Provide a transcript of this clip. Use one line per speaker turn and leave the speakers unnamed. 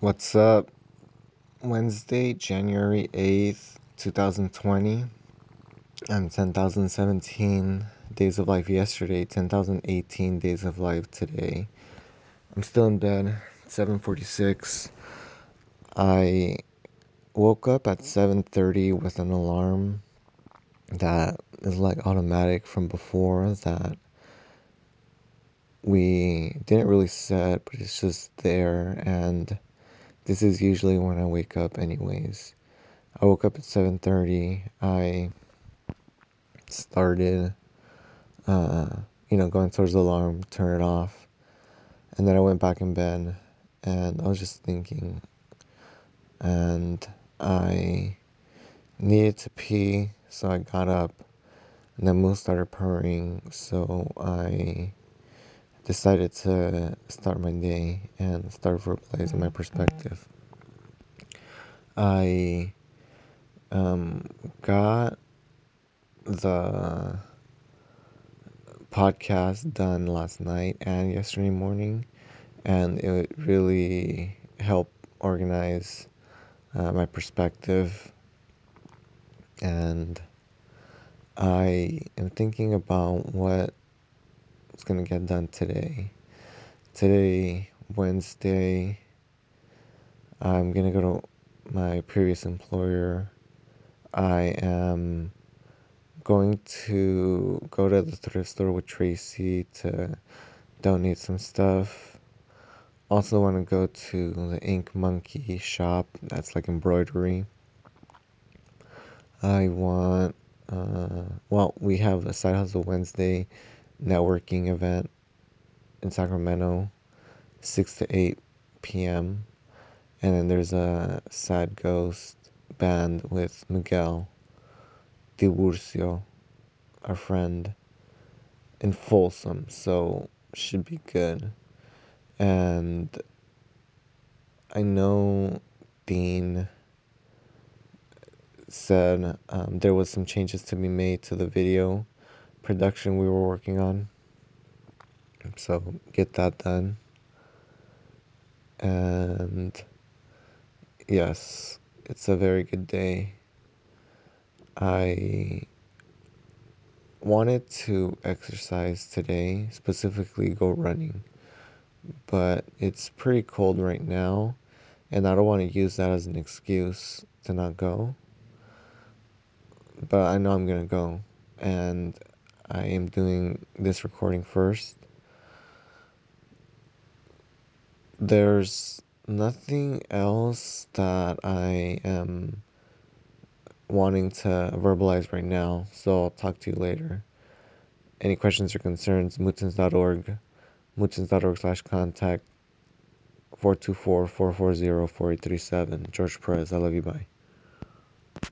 What's up? Wednesday, January 8th, 2020. I'm 10,017 days of life yesterday, 10,018 days of life today. I'm still in bed, 7:46. I woke up at 7:30 with an alarm that is like automatic from before that we didn't really set, but it's just there and this is usually when I wake up anyways. I woke up at 7:30. I started uh, you know, going towards the alarm, turn it off. And then I went back in bed and I was just thinking and I needed to pee, so I got up and then Moose started purring, so I decided to start my day and start verbalizing my perspective. I um, got the podcast done last night and yesterday morning, and it really helped organize uh, my perspective. And I am thinking about what is going to get done today. Today, Wednesday, I'm going to go to my previous employer. I am going to go to the thrift store with Tracy to donate some stuff. Also, want to go to the Ink Monkey shop that's like embroidery. I want, uh, well, we have a Side Hustle Wednesday networking event in Sacramento, 6 to 8 p.m. And then there's a Sad Ghost band with Miguel Tiburcio, our friend, in Folsom, so should be good. And I know Dean said um, there was some changes to be made to the video production we were working on. So get that done. And yes, it's a very good day. I wanted to exercise today, specifically go running, but it's pretty cold right now, and I don't want to use that as an excuse to not go. But I know I'm gonna go, and I am doing this recording first. There's nothing else that I am wanting to verbalize right now, so I'll talk to you later. Any questions or concerns, mootens.org, mootens.org slash contact 424-440-4837. George Perez, I love you, bye.